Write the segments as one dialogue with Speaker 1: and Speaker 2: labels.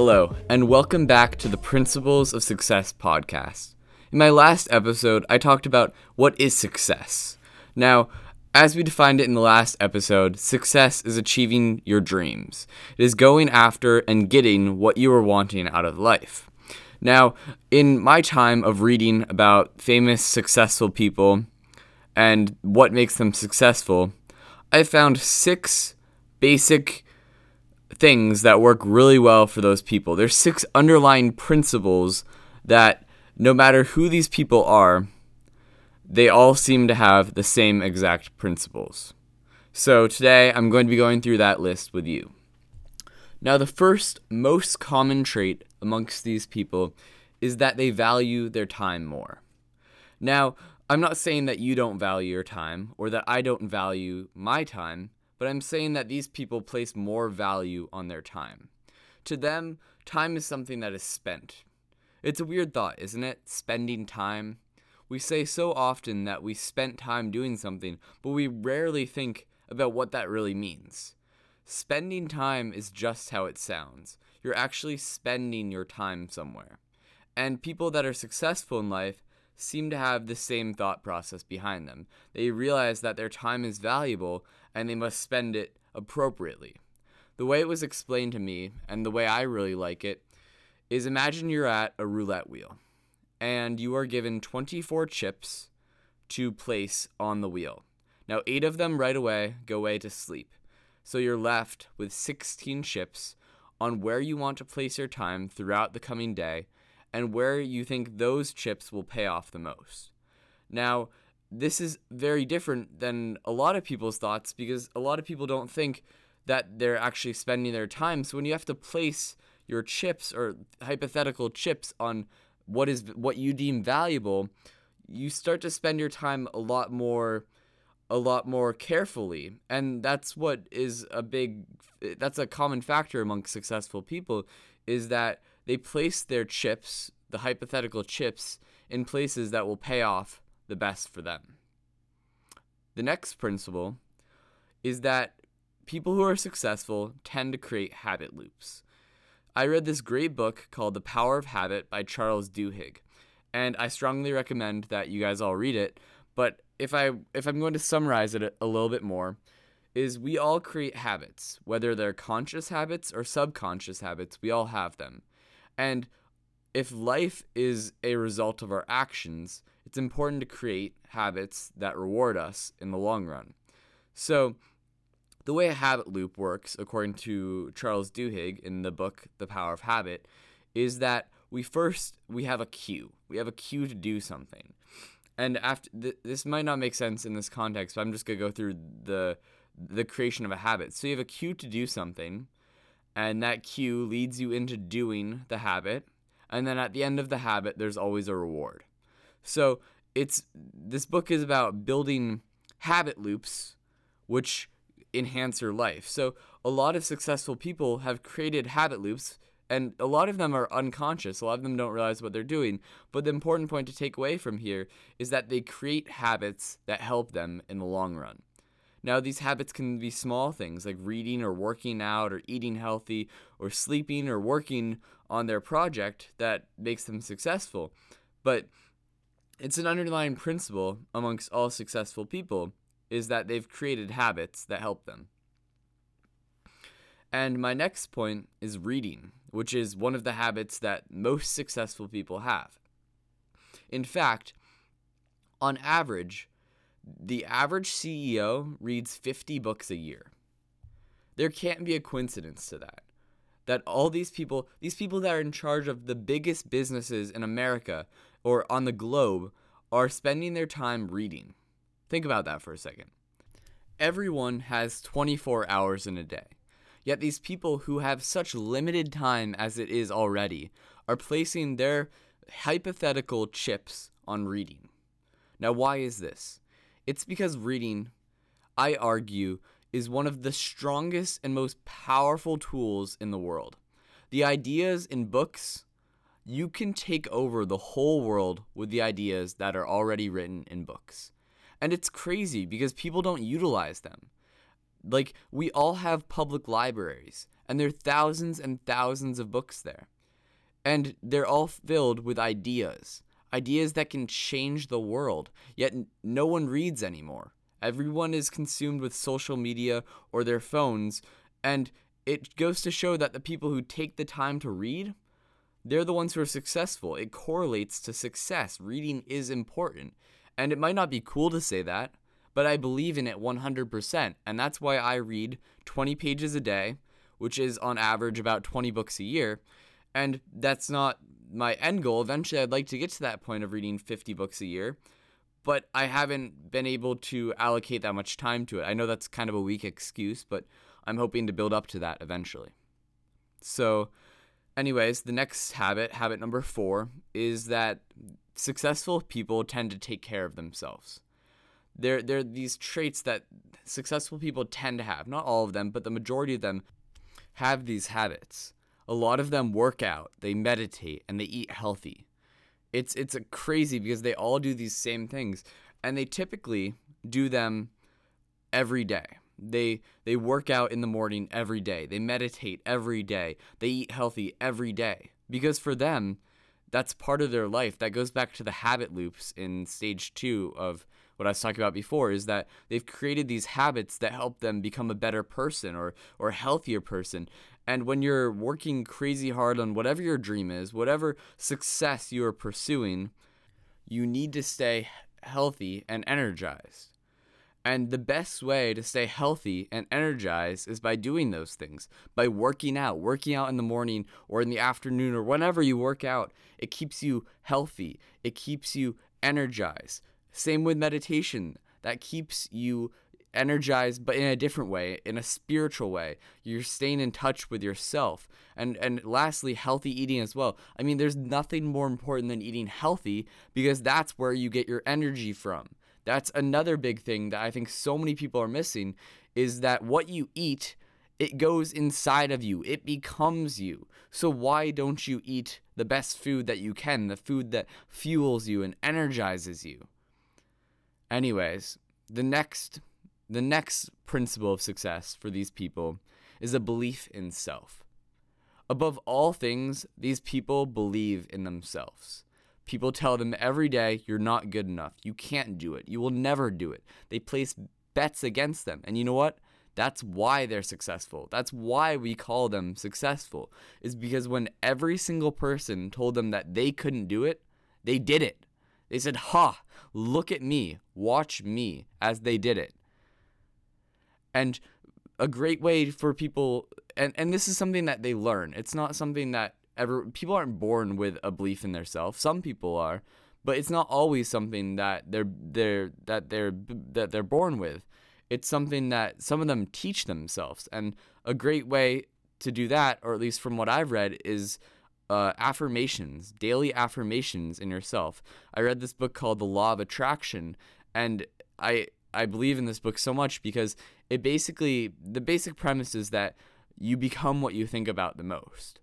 Speaker 1: Hello, and welcome back to the Principles of Success podcast. In my last episode, I talked about what is success. Now, as we defined it in the last episode, success is achieving your dreams. It is going after and getting what you are wanting out of life. Now, in my time of reading about famous successful people and what makes them successful, I found six basic things that work really well for those people. There's six underlying principles that no matter who these people are, they all seem to have the same exact principles. So today I'm going to be going through that list with you. Now, the first most common trait amongst these people is that they value their time more. Now, I'm not saying that you don't value your time or that I don't value my time, but I'm saying that these people place more value on their time. To them, time is something that is spent. It's a weird thought, isn't it? Spending time. We say so often that we spent time doing something, but we rarely think about what that really means. Spending time is just how it sounds. You're actually spending your time somewhere. And people that are successful in life seem to have the same thought process behind them. They realize that their time is valuable and they must spend it appropriately. The way it was explained to me, and the way I really like it, is imagine you're at a roulette wheel and you are given 24 chips to place on the wheel. Now, eight of them right away go away to sleep. So you're left with 16 chips on where you want to place your time throughout the coming day and where you think those chips will pay off the most. Now, this is very different than a lot of people's thoughts because a lot of people don't think that they're actually spending their time. So when you have to place your chips or hypothetical chips on what is what you deem valuable, you start to spend your time a lot more a lot more carefully. And that's what is a big that's a common factor among successful people is that they place their chips, the hypothetical chips, in places that will pay off the best for them. The next principle is that people who are successful tend to create habit loops. I read this great book called The Power of Habit by Charles Duhigg, and I strongly recommend that you guys all read it. But if I if I'm going to summarize it a little bit more, is we all create habits, whether they're conscious habits or subconscious habits, we all have them. And if life is a result of our actions, it's important to create habits that reward us in the long run. So, the way a habit loop works, according to Charles Duhigg in the book The Power of Habit, is that we first we have a cue. We have a cue to do something. And after th- this might not make sense in this context, but I'm just going to go through the the creation of a habit. So you have a cue to do something, and that cue leads you into doing the habit, and then at the end of the habit there's always a reward. So it's this book is about building habit loops which enhance your life. So a lot of successful people have created habit loops and a lot of them are unconscious. A lot of them don't realize what they're doing. But the important point to take away from here is that they create habits that help them in the long run. Now, these habits can be small things like reading or working out or eating healthy or sleeping or working on their project that makes them successful. But it's an underlying principle amongst all successful people is that they've created habits that help them. And my next point is reading, which is one of the habits that most successful people have. In fact, on average, the average CEO reads 50 books a year. There can't be a coincidence to that. That all these people, these people that are in charge of the biggest businesses in America or on the globe, are spending their time reading. Think about that for a second. Everyone has 24 hours in a day. Yet these people who have such limited time as it is already are placing their hypothetical chips on reading. Now, why is this? It's because reading, I argue, is one of the strongest and most powerful tools in the world. The ideas in books, you can take over the whole world with the ideas that are already written in books. And it's crazy because people don't utilize them. Like, we all have public libraries, And there are thousands and thousands of books there. And they're all filled with ideas. Ideas that can change the world. Yet no one reads anymore. Everyone is consumed with social media or their phones. And it goes to show that the people who take the time to read, they're the ones who are successful. It correlates to success. Reading is important. And it might not be cool to say that, but I believe in it 100%. And that's why I read 20 pages a day, which is on average about 20 books a year. And that's not my end goal. Eventually, I'd like to get to that point of reading 50 books a year, but I haven't been able to allocate that much time to it. I know that's kind of a weak excuse, but I'm hoping to build up to that eventually. So, anyways, the next habit, habit number four, is that successful people tend to take care of themselves. There, there are these traits that successful people tend to have. Not all of them, but the majority of them have these habits. A lot of them work out, they meditate, and they eat healthy. It's it's crazy because they all do these same things, and they typically do them every day. They they work out in the morning every day. They meditate every day. They eat healthy every day because for them that's part of their life. That goes back to the habit loops in stage two of what I was talking about before is that they've created these habits that help them become a better person or, or a healthier person. And when you're working crazy hard on whatever your dream is, whatever success you are pursuing, you need to stay healthy and energized. And the best way to stay healthy and energized is by doing those things, by working out, working out in the morning or in the afternoon or whenever you work out. It keeps you healthy, it keeps you energized. Same with meditation, that keeps you energized but in a different way in a spiritual way you're staying in touch with yourself and and lastly healthy eating as well i mean there's nothing more important than eating healthy because that's where you get your energy from that's another big thing that I think so many people are missing is that what you eat, it goes inside of you. It becomes you. So why don't you eat the best food that you can, the food that fuels you and energizes you? Anyways, the next the next principle of success for these people is a belief in self. Above all things, these people believe in themselves. People tell them every day, you're not good enough. You can't do it. You will never do it. They place bets against them. And you know what? That's why they're successful. That's why we call them successful, is because when every single person told them that they couldn't do it, they did it. They said, Ha, look at me, watch me as they did it. And a great way for people, and, and this is something that they learn. It's not something that ever people aren't born with a belief in themselves. Some people are, but it's not always something that they're they're that they're that they're born with. It's something that some of them teach themselves, and a great way to do that, or at least from what I've read, is uh, affirmations, daily affirmations in yourself. I read this book called The Law of Attraction, and I I believe in this book so much because it basically the basic premise is that you become what you think about the most.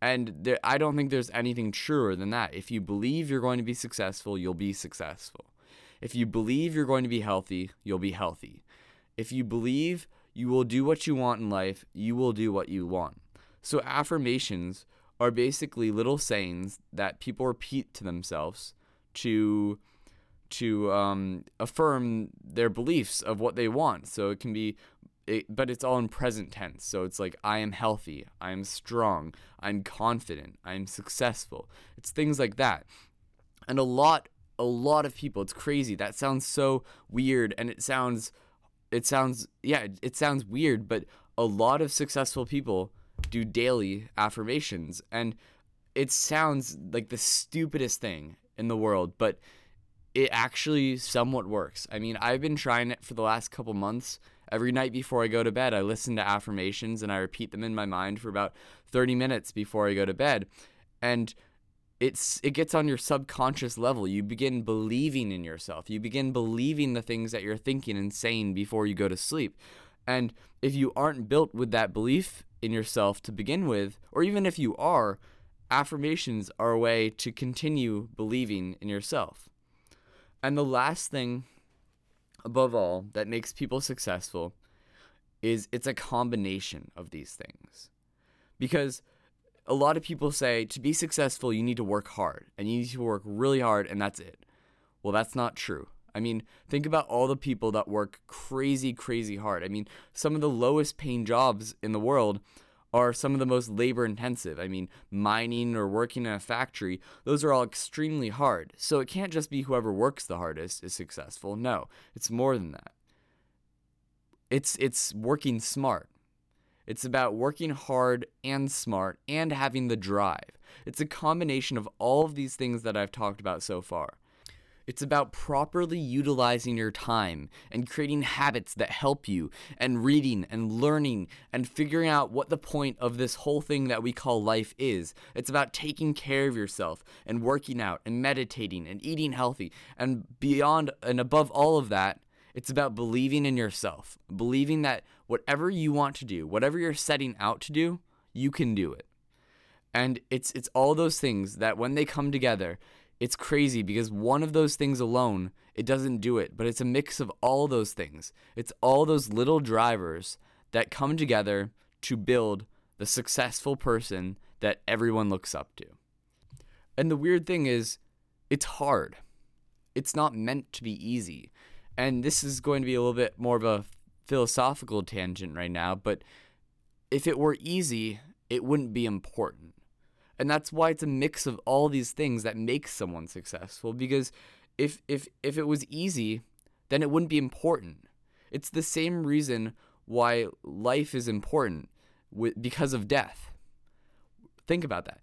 Speaker 1: And there, I don't think there's anything truer than that. If you believe you're going to be successful, you'll be successful. If you believe you're going to be healthy, you'll be healthy. If you believe you will do what you want in life, you will do what you want. So, affirmations are basically little sayings that people repeat to themselves to to um, affirm their beliefs of what they want. So it can be it, but it's all in present tense. So it's like, I am healthy, I am strong, I'm confident, I'm successful. It's things like that. And a lot, a lot of people, it's crazy. That sounds so weird and it sounds, it sounds, yeah, it sounds weird, but a lot of successful people do daily affirmations. And it sounds like the stupidest thing in the world, but it actually somewhat works. I mean, I've been trying it for the last couple months. Every night before I go to bed, I listen to affirmations and I repeat them in my mind for about 30 minutes before I go to bed. And it's it gets on your subconscious level. You begin believing in yourself. You begin believing the things that you're thinking and saying before you go to sleep. And if you aren't built with that belief in yourself to begin with, or even if you are, affirmations are a way to continue believing in yourself. And the last thing, above all, that makes people successful is it's a combination of these things. Because a lot of people say to be successful, you need to work hard and you need to work really hard and that's it. Well, that's not true. I mean, think about all the people that work crazy, crazy hard. I mean, some of the lowest paying jobs in the world are some of the most labor intensive. I mean, mining or working in a factory, those are all extremely hard. So it can't just be whoever works the hardest is successful. No, it's more than that. It's it's working smart. It's about working hard and smart and having the drive. It's a combination of all of these things that I've talked about so far. It's about properly utilizing your time and creating habits that help you, and reading and learning and figuring out what the point of this whole thing that we call life is. It's about taking care of yourself and working out and meditating and eating healthy. And beyond and above all of that, it's about believing in yourself, believing that whatever you want to do, whatever you're setting out to do, you can do it. And it's it's all those things that when they come together, it's crazy because one of those things alone, it doesn't do it, but it's a mix of all those things. It's all those little drivers that come together to build the successful person that everyone looks up to. And the weird thing is, it's hard. It's not meant to be easy. And this is going to be a little bit more of a philosophical tangent right now, but if it were easy, it wouldn't be important. And that's why it's a mix of all these things that makes someone successful because if if if it was easy, then it wouldn't be important. It's the same reason why life is important because of death. Think about that.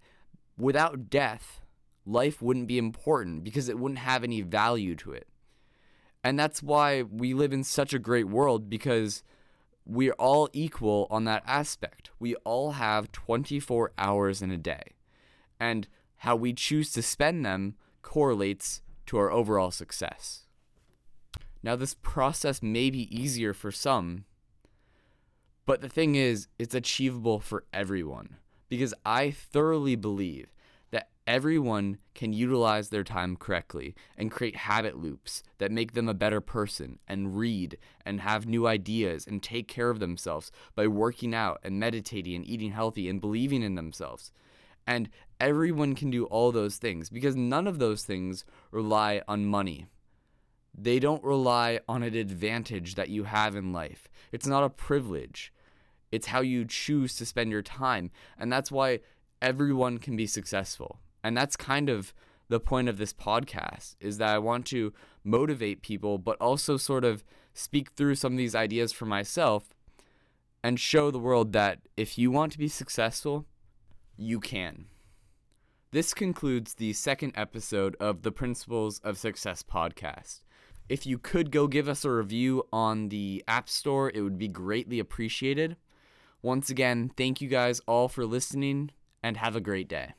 Speaker 1: Without death, life wouldn't be important because it wouldn't have any value to it. And that's why we live in such a great world because we're all equal on that aspect. We all have 24 hours in a day. And how we choose to spend them correlates to our overall success. Now, this process may be easier for some, but the thing is, it's achievable for everyone because I thoroughly believe that everyone can utilize their time correctly and create habit loops that make them a better person and read and have new ideas and take care of themselves by working out and meditating and eating healthy and believing in themselves. And everyone can do all those things because none of those things rely on money. They don't rely on an advantage that you have in life. It's not a privilege. It's how you choose to spend your time. And that's why everyone can be successful. And that's kind of the point of this podcast is that I want to motivate people, but also sort of speak through some of these ideas for myself and show the world that if you want to be successful, you can. This concludes the second episode of the Principles of Success podcast. If you could go give us a review on the App Store, it would be greatly appreciated. Once again, thank you guys all for listening and have a great day.